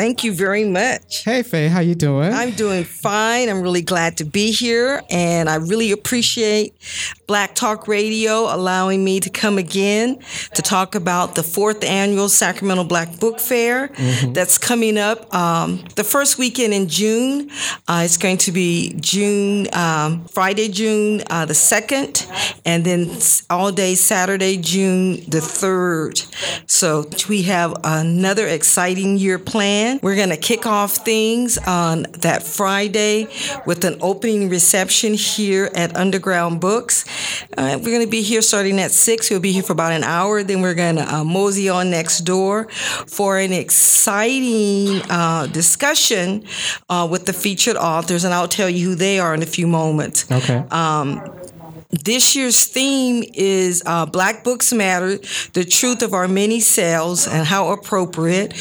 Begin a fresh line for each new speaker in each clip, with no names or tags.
Thank you very much.
Hey Faye, how you doing?
I'm doing fine. I'm really glad to be here, and I really appreciate Black Talk Radio allowing me to come again to talk about the fourth annual Sacramento Black Book Fair mm-hmm. that's coming up um, the first weekend in June. Uh, it's going to be June um, Friday, June uh, the second, and then all day Saturday, June the third. So we have another exciting year planned. We're going to kick off things on that Friday with an opening reception here at Underground Books. Uh, we're going to be here starting at 6. We'll be here for about an hour. Then we're going to uh, mosey on next door for an exciting uh, discussion uh, with the featured authors. And I'll tell you who they are in a few moments.
Okay.
Um, this year's theme is uh, Black Books Matter, the truth of our many selves and how appropriate.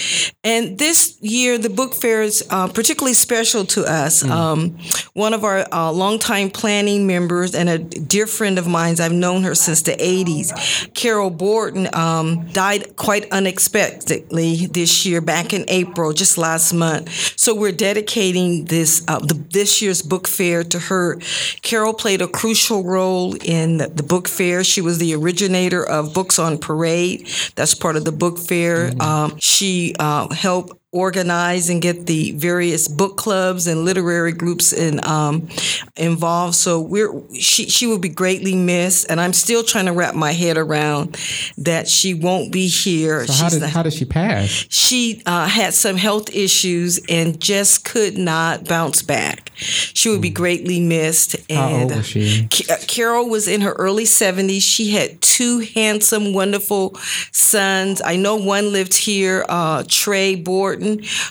And this year, the book fair is uh, particularly special to us. Mm. Um, one of our uh, longtime planning members and a dear friend of mine, I've known her since the 80s, Carol Borton, um, died quite unexpectedly this year, back in April, just last month. So we're dedicating this uh, the, this year's book fair to her. Carol played a crucial role role in the book fair. She was the originator of Books on Parade. That's part of the book fair. Mm-hmm. Um, she uh, helped organize and get the various book clubs and literary groups in, um, involved. So we're she she will be greatly missed, and I'm still trying to wrap my head around that she won't be here.
So how did not, how did she pass?
She uh, had some health issues and just could not bounce back. She would be hmm. greatly missed. And
how old was she?
Uh, Carol was in her early 70s. She had two handsome, wonderful sons. I know one lived here, uh, Trey Board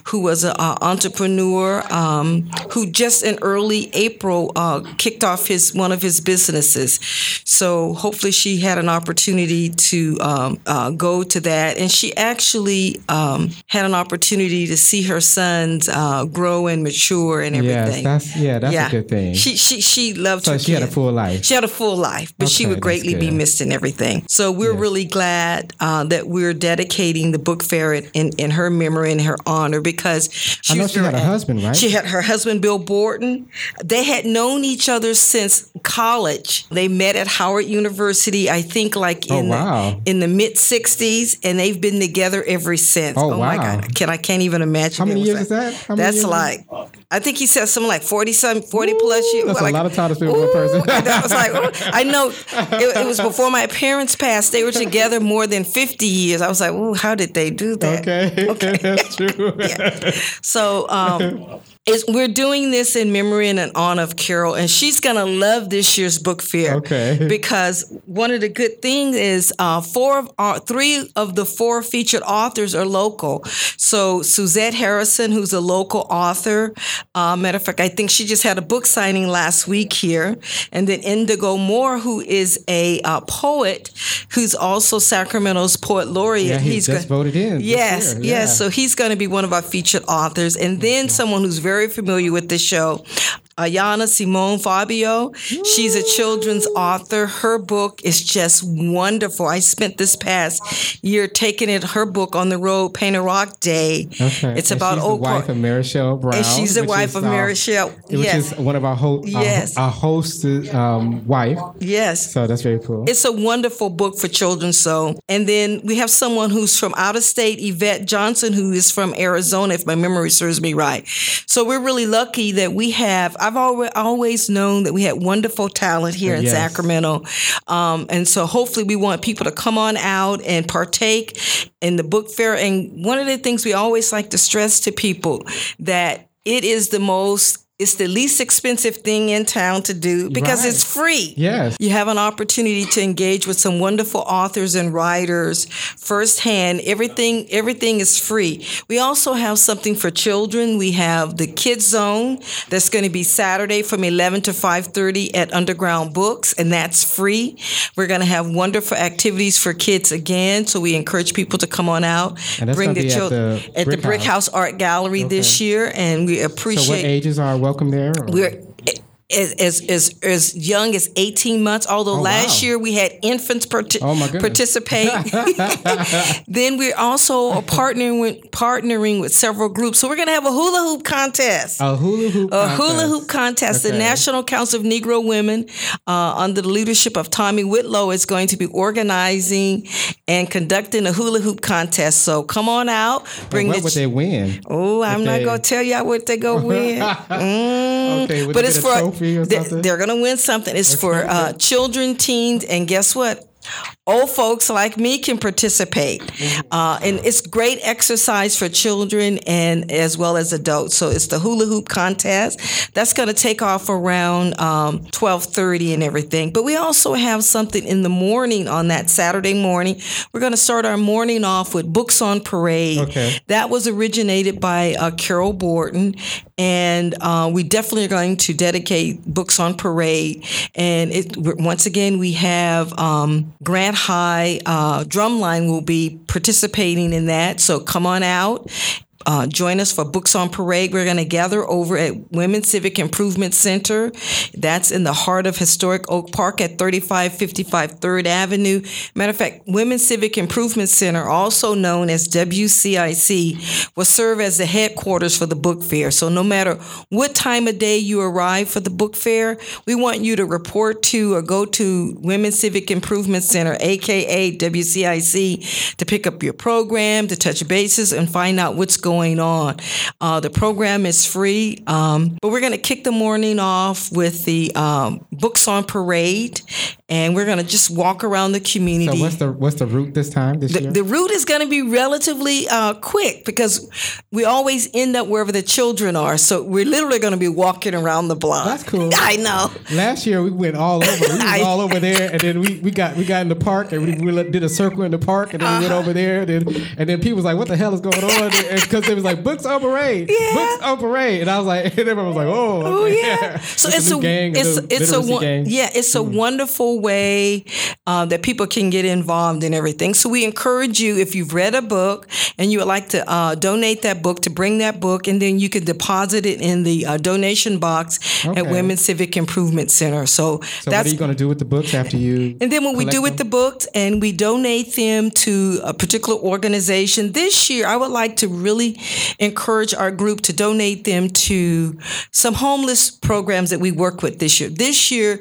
who was an entrepreneur um, who just in early April uh, kicked off his one of his businesses. So hopefully she had an opportunity to um, uh, go to that, and she actually um, had an opportunity to see her sons uh, grow and mature and everything.
Yes, that's yeah, that's yeah. a good thing.
She she she loved
so
her.
she
kid.
had a full life.
She had a full life, but okay, she would greatly be missed in everything. So we're yes. really glad uh, that we're dedicating the book fair in, in her memory and her honor because
she, I know she had a husband, right?
She had her husband, Bill Borton. They had known each other since college. They met at Howard University, I think, like
oh,
in
wow.
the in the mid '60s, and they've been together ever since.
Oh,
oh
wow.
my God, can I can't even imagine.
How many years is that?
That's like, I think he said something like forty some, forty Ooh, plus years.
That's
like,
a lot of time to spend with one person.
I was like, ooh. I know it, it, was before my parents passed. They were together more than fifty years. I was like, oh, how did they do that?
Okay, okay, that's true.
yeah. So um, we're doing this in memory and in honor of Carol, and she's gonna love this year's book fair.
Okay.
Because one of the good things is uh, four of our, three of the four featured authors are local. So Suzette Harrison, who's a local author, uh, matter of fact, I think she just had a book signing last week here, and then Indigo Moore, who is a uh, poet, who's also Sacramento's poet laureate.
Yeah, he he's just go- voted in.
Yes,
yeah.
yes. So he's going to be one of our featured authors, and then someone who's very very familiar with the show. Ayana Simone Fabio. She's a children's author. Her book is just wonderful. I spent this past year taking it her book on the road, Painted Rock Day.
Okay.
It's
and
about
she's the wife of Marichelle Brown.
And she's the wife of Marichelle. Which
yes. is one of our ho-
yes.
our, our host um, wife.
Yes.
So that's very cool.
It's a wonderful book for children. So, and then we have someone who's from out of state, Yvette Johnson, who is from Arizona, if my memory serves me right. So we're really lucky that we have. I've always, always known that we had wonderful talent here in yes. Sacramento. Um, and so hopefully we want people to come on out and partake in the book fair. And one of the things we always like to stress to people that it is the most it's the least expensive thing in town to do because right. it's free.
Yes.
You have an opportunity to engage with some wonderful authors and writers firsthand. Everything everything is free. We also have something for children. We have the Kids Zone that's going to be Saturday from 11 to 5:30 at Underground Books and that's free. We're going to have wonderful activities for kids again, so we encourage people to come on out,
bring the children
at, the, at the Brick House. House Art Gallery okay. this year and we appreciate
So what ages are welcome there?
Or? We're as as as, as young as 18 months. Although
Oh,
last
wow.
year we had infants parti-
Oh,
participate. then we're also partnering with partnering with several groups. So we're going to have a hula hoop contest.
A hula hoop.
A hula hoop contest. The National Council of Negro Women, uh, under the leadership of Tommy Whitlow, is going to be organizing and conducting a hula hoop contest. So come on out, bring
What
the.
would they win?
Oh, I'm not
they-
gonna tell y'all what they go win. Mm,
Okay,
but it's for
trophy or
they-
something?
they're gonna win something. It's for uh, children, teens, and guess what? Old folks like me can participate, uh, and it's great exercise for children and as well as adults. So it's the hula hoop contest that's going to take off around um, twelve thirty and everything. But we also have something in the morning on that Saturday morning. We're going to start our morning off with books on parade.
Okay.
That was originated by uh, Carol Borton, and uh, we definitely are going to dedicate books on parade. And it, once again, we have um, Grant High uh, Drumline will be participating in that. So come on out. Uh, join us for Books on Parade. We're going to gather over at Women's Civic Improvement Center. That's in the heart of historic Oak Park at 3555 3rd Avenue. Matter of fact, Women's Civic Improvement Center, also known as WCIC, will serve as the headquarters for the book fair. So no matter what time of day you arrive for the book fair, we want you to report to or go to Women's Civic Improvement Center, aka WCIC, to pick up your program, to touch bases, and find out what's going on. Uh, the program is free, um, but we're going to kick the morning off with the um, Books on Parade, and we're going to just walk around the community.
So what's the what's the route this time this
The,
year?
the route is going to be relatively uh, quick because we always end up wherever the children are. So we're literally going to be walking around the block.
That's cool.
I know.
Last year we went all over. We
I-
all over there, and then we, we got we got in the park and we, we did a circle in the park, and then we went
Uh-huh.
over there, and then and then people was like, "What the hell is going on?" Because they was like, "Books on parade,
Yeah.
books on parade," and I was like, and everyone was like, "Oh,
Oh
okay.
yeah. So
It's
it's,
a
a,
gang,
it's
new
it's a
gang.
yeah it's a wonderful way uh, that people can get involved in everything. So we encourage you if you've read a book and you would like to uh, donate that book to bring that book and then you can deposit it in the uh, donation box at Women's Civic Improvement Center. So,
So what
that's
are you going to do with the books after you?
and then when we do with the books and we donate them to a particular organization, this year I would like to really encourage our group to donate them to some homeless programs that we work with this year. This year,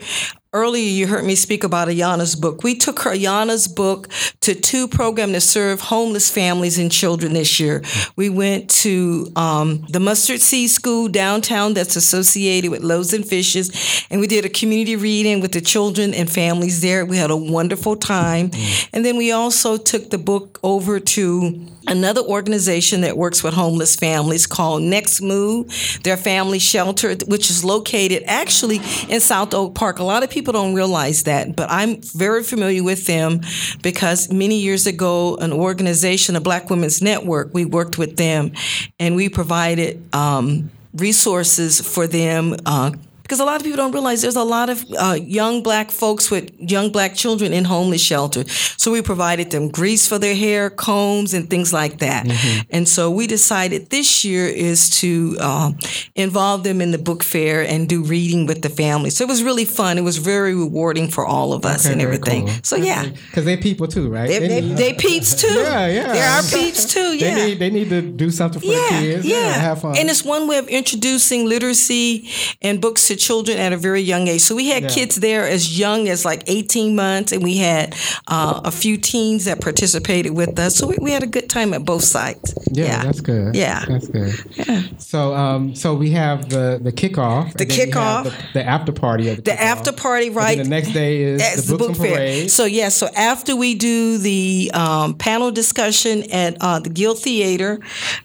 Earlier, you heard me speak about Ayana's book. We took her Ayana's book to two programs to serve homeless families and children this year. We went to um, the Mustard Seed School downtown that's associated with Loaves and Fishes, and we did a community reading with the children and families there. We had a wonderful time. And then we also took the book over to another organization that works with homeless families called Next Move, their family shelter, which is located actually in South Oak Park. A lot of people don't realize that, but I'm very familiar with them because many years ago, an organization, a Black Women's Network, we worked with them and we provided um, resources for them. Uh, because a lot of people don't realize there's a lot of uh, young black folks with young black children in homeless shelter. So we provided them grease for their hair, combs, and things like that. And so we decided this year is to um, involve them in the book fair and do reading with the family. So it was really fun. It was very rewarding for all of us
Okay,
and everything.
cool.
So yeah,
Because they're people too, right?
they, they,
need-
they peeps too.
Yeah, yeah.
They are peeps too.
they
Yeah.
need they need to do something for the
Yeah,
kids.
yeah,
have fun.
And it's one way of introducing literacy and books to children at a very young age. So we had
Yeah.
kids there as young as like 18 months, and we had uh, a few teens that participated with us. So we, we had a good time at both sites.
yeah, that's good.
Yeah.
that's good. Yeah. So, um, so we have the the kickoff.
The
and then we have
kickoff.
the, the after party of the,
The after party, right?
the next day is
That's
the book fair. parade.
So yeah, so after we do the um, panel discussion at uh, the Guild Theater,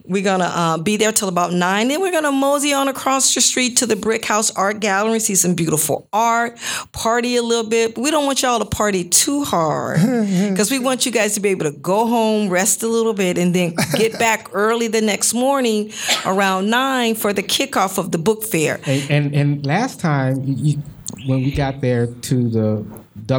we're gonna uh, be there till about nine. Then we're gonna mosey on across the street to the Brick House Art Gallery, see some beautiful art, party a little bit. But we don't want y'all to party too hard because we want you guys to be able to go home, rest a little bit, and then get back early the next morning around nine for the kickoff of the book fair.
And, and and last time you, when we got there to the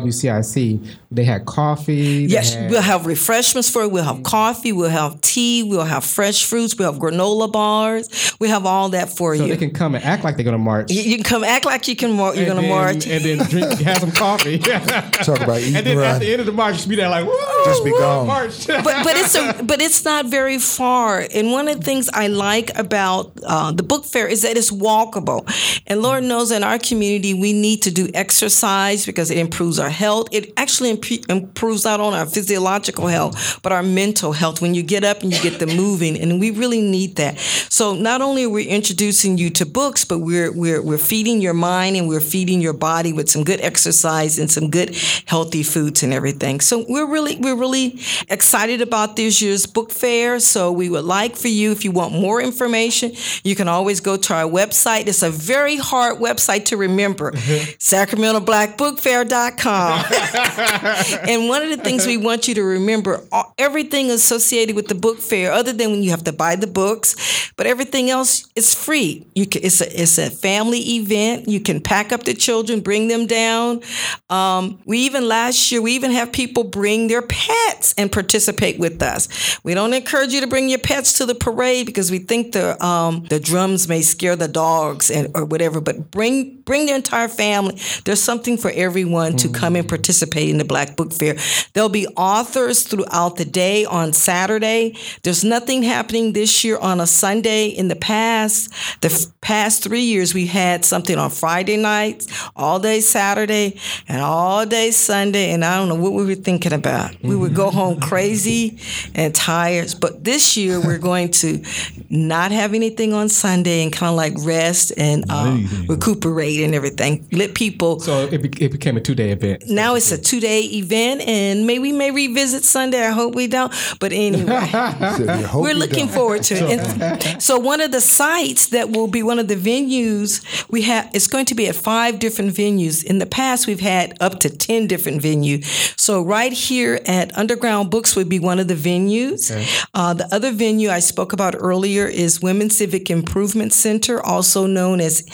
WCIC, they had coffee. they
Yes,
had-
we'll have refreshments for you. We'll have coffee. We'll have tea. We'll have fresh fruits. We'll have granola bars. We have all that for
so
you.
So they can come and act like they're gonna march.
you. You can come act like you can. Mar- you're
and
going to
then-
march.
and then drink, have some coffee.
Talk about eat
and
and
then at the end of the march, just be there like, Woo,
Just be
woo,
gone.
March.
but but it's a but it's not very far. And one of the things I like about uh, the book fair is that it's walkable. And Lord knows in our community we need to do exercise because it improves our health. It actually imp- improves not only our physiological health but our mental health when you get up and you get the moving. And we really need that. So not only are we introducing you to books, but we're we're we're feeding your mind and we're feeding your body with some good exercise and some good healthy foods and everything. So we're really we're really excited about this year's book fair. So we would like for you, if you want more information, you can always go to our website. It's a very hard website to remember. Mm-hmm. SacramentoBlackBookFair.com. and one of the things we want you to remember, everything associated with the book fair, other than when you have to buy the books, but everything else is free. You can, it's a it's a family event. You can pack up the children, bring them down. Um, we even last year we even have people bring their pets and participate with us. We don't encourage you to bring your pets to the parade because we think the um, the drums may scare the dogs and or whatever. But bring bring the entire family. There's something for everyone to come and participate in the Black Book Fair. There'll be authors throughout the day on Saturday. There's nothing happening this year on a Sunday. In the past, the f- past three years, we had something on Friday nights, all day Saturday, and all day Sunday. And I don't know what we were thinking about. We would go home crazy and tired. But this year, we're going to not have anything on Sunday and kind of like rest and uh, recuperate and everything. Let people
so it, be, it became a two day event.
now it's a two day event, and maybe we may revisit Sunday. I hope we don't. But anyway, we're looking
don't."
forward to it. And so one of the sites that will be one of the venues we have it's going to be at five different venues. In the past, we've had up to ten different venues. So right here at Underground Books would be one of the venues. Uh, the other venue I spoke about earlier is Women's Civic Improvement Center, also known as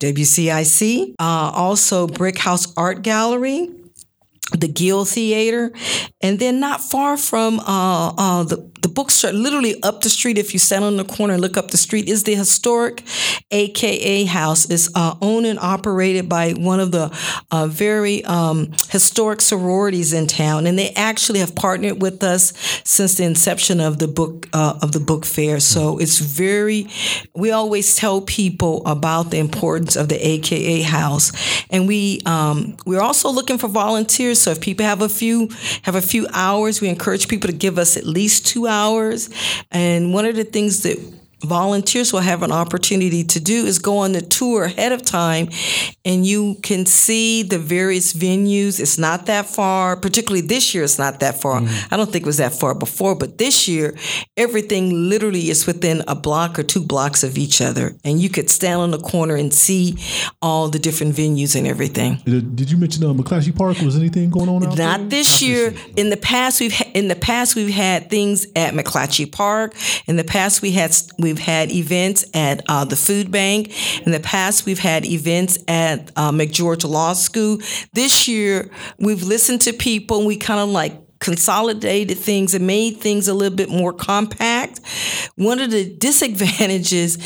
WCIC. Uh, also, Brick House Art Gallery the Guild Theater, and then not far from uh, uh, the the bookstore, literally up the street. If you stand on the corner and look up the street, is the historic AKA House. It's uh, owned and operated by one of the uh, very um, historic sororities in town, and they actually have partnered with us since the inception of the book uh, of the book fair. So it's very. We always tell people about the importance of the AKA House, and we um, we're also looking for volunteers. So if people have a few have a few hours, we encourage people to give us at least two hours. And one of the things that volunteers will have an opportunity to do is go on the tour ahead of time and you can see the various venues it's not that far particularly this year it's not that far i don't think it was that far before but this year everything literally is within a block or two blocks of each other and you could stand on the corner and see all the different venues and everything
Did, you mention uh, McClatchy Park? Was anything going on out there?
not this year. In the past, we've ha- in the past we've had things at McClatchy Park. In the past, we had we've had events at uh, the food bank. In the past, we've had events at uh, McGeorge Law School. This year, we've listened to people. and We kind of like consolidated things and made things a little bit more compact. One of the disadvantages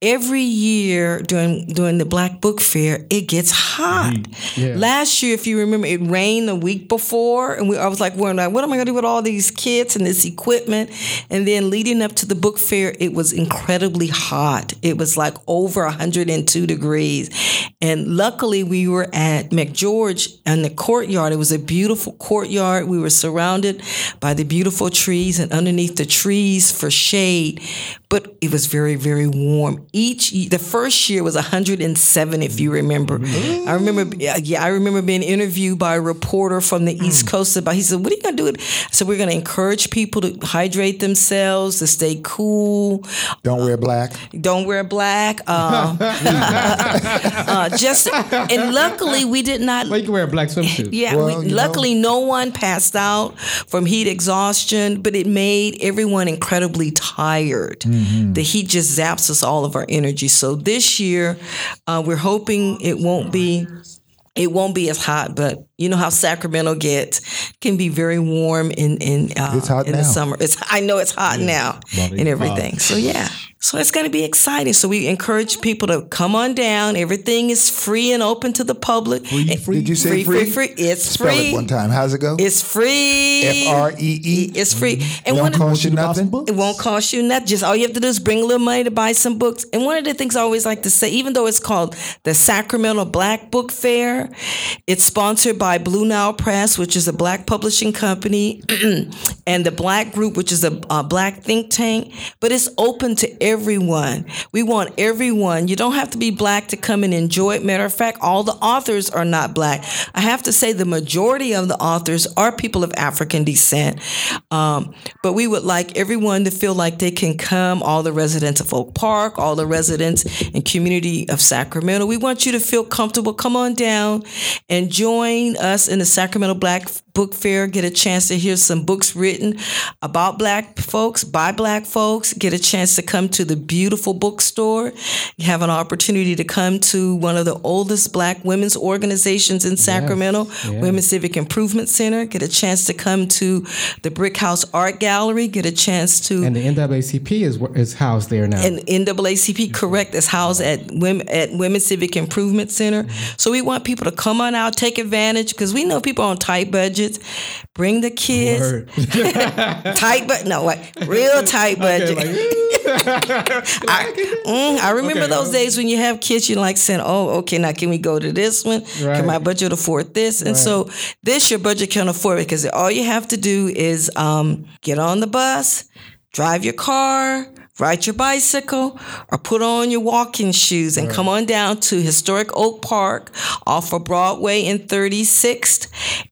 every year during during the Black Book Fair, it gets hot.
Yeah.
Last year, if you remember, it rained the week before, and we, I was like, "Well, like, what am I going to do with all these kits and this equipment?" And then leading up to the book fair, it was incredibly hot. It was like over 102 degrees, and luckily we were at McGeorge and the courtyard. It was a beautiful courtyard. We were surrounded by the beautiful trees, and underneath the trees for shade, but it was very, very warm. Each the first year was 107, if you remember. I remember, yeah, I remember being interviewed by a reporter from the East Coast about. He said, "What are you gonna do?" It. So we're gonna encourage people to hydrate themselves, to stay cool,
Don't wear black.
don't wear black. Uh, uh, just and luckily we did not.
Well, you can wear a black swimsuit.
Yeah,
Well,
we,
you
luckily no one passed out from heat exhaustion, but it made everyone incredibly tired. The heat just zaps us all of our energy. So this year, uh, we're hoping it won't be It won't be as hot, but you know how Sacramento gets can be very warm in in uh,
hot
in
now.
the summer. It's I know it's hot now
About
and
85.
everything. So yeah. So it's going to be exciting. So we encourage people to come on down. Everything is free and open to the public.
Free, free?
Did you say
free,
free?
free, free. It's
Spell
free.
it one time. How's it go?
It's free.
F R E E.
It's free. Mm-hmm. And
Don't
one of
cost you
You buy some
nothing.
it won't cost you nothing. Just all you have to do is bring a little money to buy some books. And one of the things I always like to say, even though it's called the Sacramento Black Book Fair, it's sponsored by Blue Nile Press, which is a black publishing company, and the Black Group, which is a, a black think tank. But it's open to everyone. We want everyone. You don't have to be black to come and enjoy it. Matter of fact, all the authors are not black. I have to say the majority of the authors are people of African descent. Um, but we would like everyone to feel like they can come, all the residents of Oak Park, all the residents and community of Sacramento. We want you to feel comfortable. Come on down and join us in the Sacramento Black Book Fair. Get a chance to hear some books written about black folks, by black folks. Get a chance to come to the beautiful bookstore. You have an opportunity to come to one of the oldest black women's organizations in Sacramento, Women's Civic Improvement Center. Get a chance to come to the Brick House Art Gallery. Get a chance to
And the NAACP is is housed there now.
and NAACP correct is housed at women at Women's Civic Improvement Center. Mm-hmm. So we want people to come on out, take advantage because we know people on tight budgets. Bring the kids, tight but no, what real tight budget. I, mm, I remember
Okay,
those days when you have kids, you're like saying, "Oh, okay, now can we go to this one?
Right.
Can my budget afford this?" And so this your budget can afford it because all you have to do is um, get on the bus, drive your car, ride your bicycle, or put on your walking shoes and come on down to historic Oak Park off of Broadway and 36th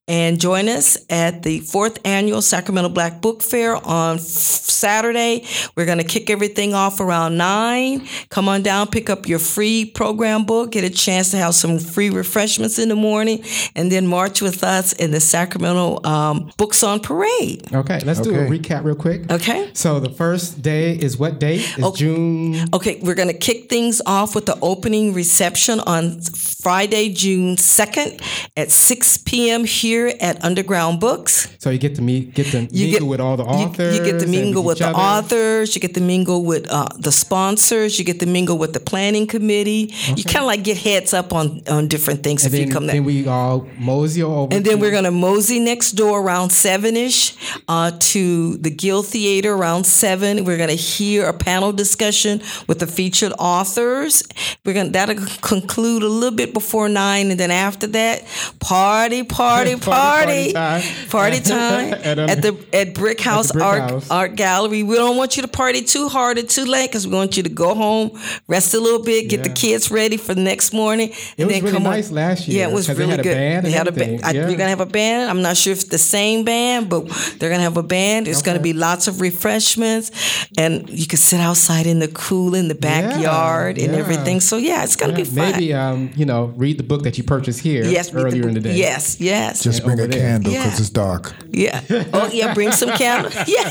and join us at the fourth annual Sacramento Black Book Fair on f- Saturday. We're going to kick everything off around nine. Come on down, pick up your free program book, get a chance to have some free refreshments in the morning, and then march with us in the Sacramento um, Books on Parade.
Okay, let's do a recap real quick.
Okay.
So the first day is what date? It's June.
Okay, we're going to kick things off with the opening reception on Friday, June 2nd at 6 p.m. here at Underground Books.
So you get to meet, get to
You
mingle with all the authors.
You, get to mingle with,
each
the
other.
authors. You get to mingle with uh, the sponsors. You get to mingle with the planning committee. You kind of like get heads up on on different things
And
if
then,
you come there.
then we all mosey over.
And then we're gonna mosey next door around seven ish uh, to the Guild Theater around seven. We're gonna hear a panel discussion with the featured authors. We're gonna that'll conclude a little bit before nine, and then after that, party, party,
Party,
party,
time.
party time
At, um,
at the at Brick House
Brick
Art
House.
Art Gallery. We don't want you to party too hard or too late because we want you to go home, rest a little bit, get the kids ready for the next morning, and
was
then
really
come
nice
on.
last year,
Yeah, it was really
had a
good.
band
they
and
had a band.
Yeah.
We're gonna have a band. I'm not sure if it's the same band, but they're gonna have a band. There's gonna be lots of refreshments, and you can sit outside in the cool in the backyard and
yeah.
everything. So yeah, it's gonna be fun.
Maybe um, you know, read the book that you purchased here
yes,
earlier
the
in the day.
Yes, yes.
Just bring a
there.
candle because
Yeah.
it's dark.
yeah. Oh yeah, bring some candles. Yeah.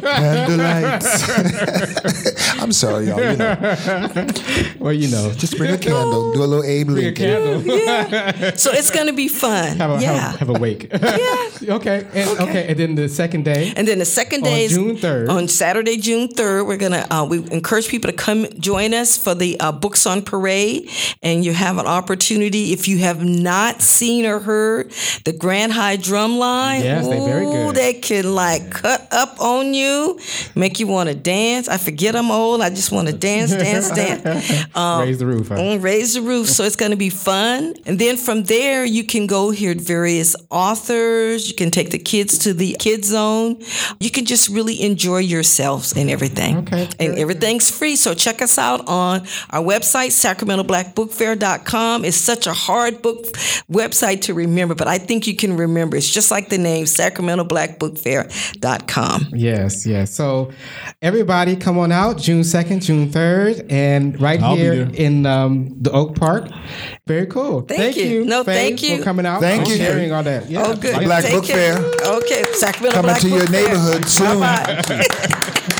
Candlelights. I'm sorry, y'all. You know,
Well, you know,
just bring a candle. Do a little Abe
bring a
Lincoln.
candle.
So it's gonna be fun.
have a
yeah.
have, have a wake. yeah. okay. And, okay. And then the second day.
And then the second day is
June 3rd.
On Saturday, June third, we're gonna uh, we encourage people to come join us for the uh, Books on Parade, and you have an opportunity if you have not seen or heard the Grant High Drum Line.
Yes, they very good.
They can like cut up on you, make you want to dance. I forget I'm old. I just want to dance, dance, dance. Um,
Raise the roof. Huh?
Mm, raise the roof. So it's going to be fun. And then from there, you can go hear various authors. You can take the kids to the kids zone. You can just really enjoy yourselves and everything.
Okay,
And everything's free. So check us out on our website, sacramentoblackbookfair.com. It's such a hard book website to remember, but I think you can remember. It's just like the name, sacramentoblackbookfair.com.
Yes, yes. So everybody come on out June 2nd, June 3rd, and right
I'll
here in um, the Oak Park. Very cool.
Thank you. No,
Faye,
thank you.
For coming out
Thank
and
you.
sharing all that. Yeah.
Oh, good.
Black
Take
Book
care.
Fair.
Okay, Sacramento
Coming
Black
to
Book
your
Fair.
neighborhood soon.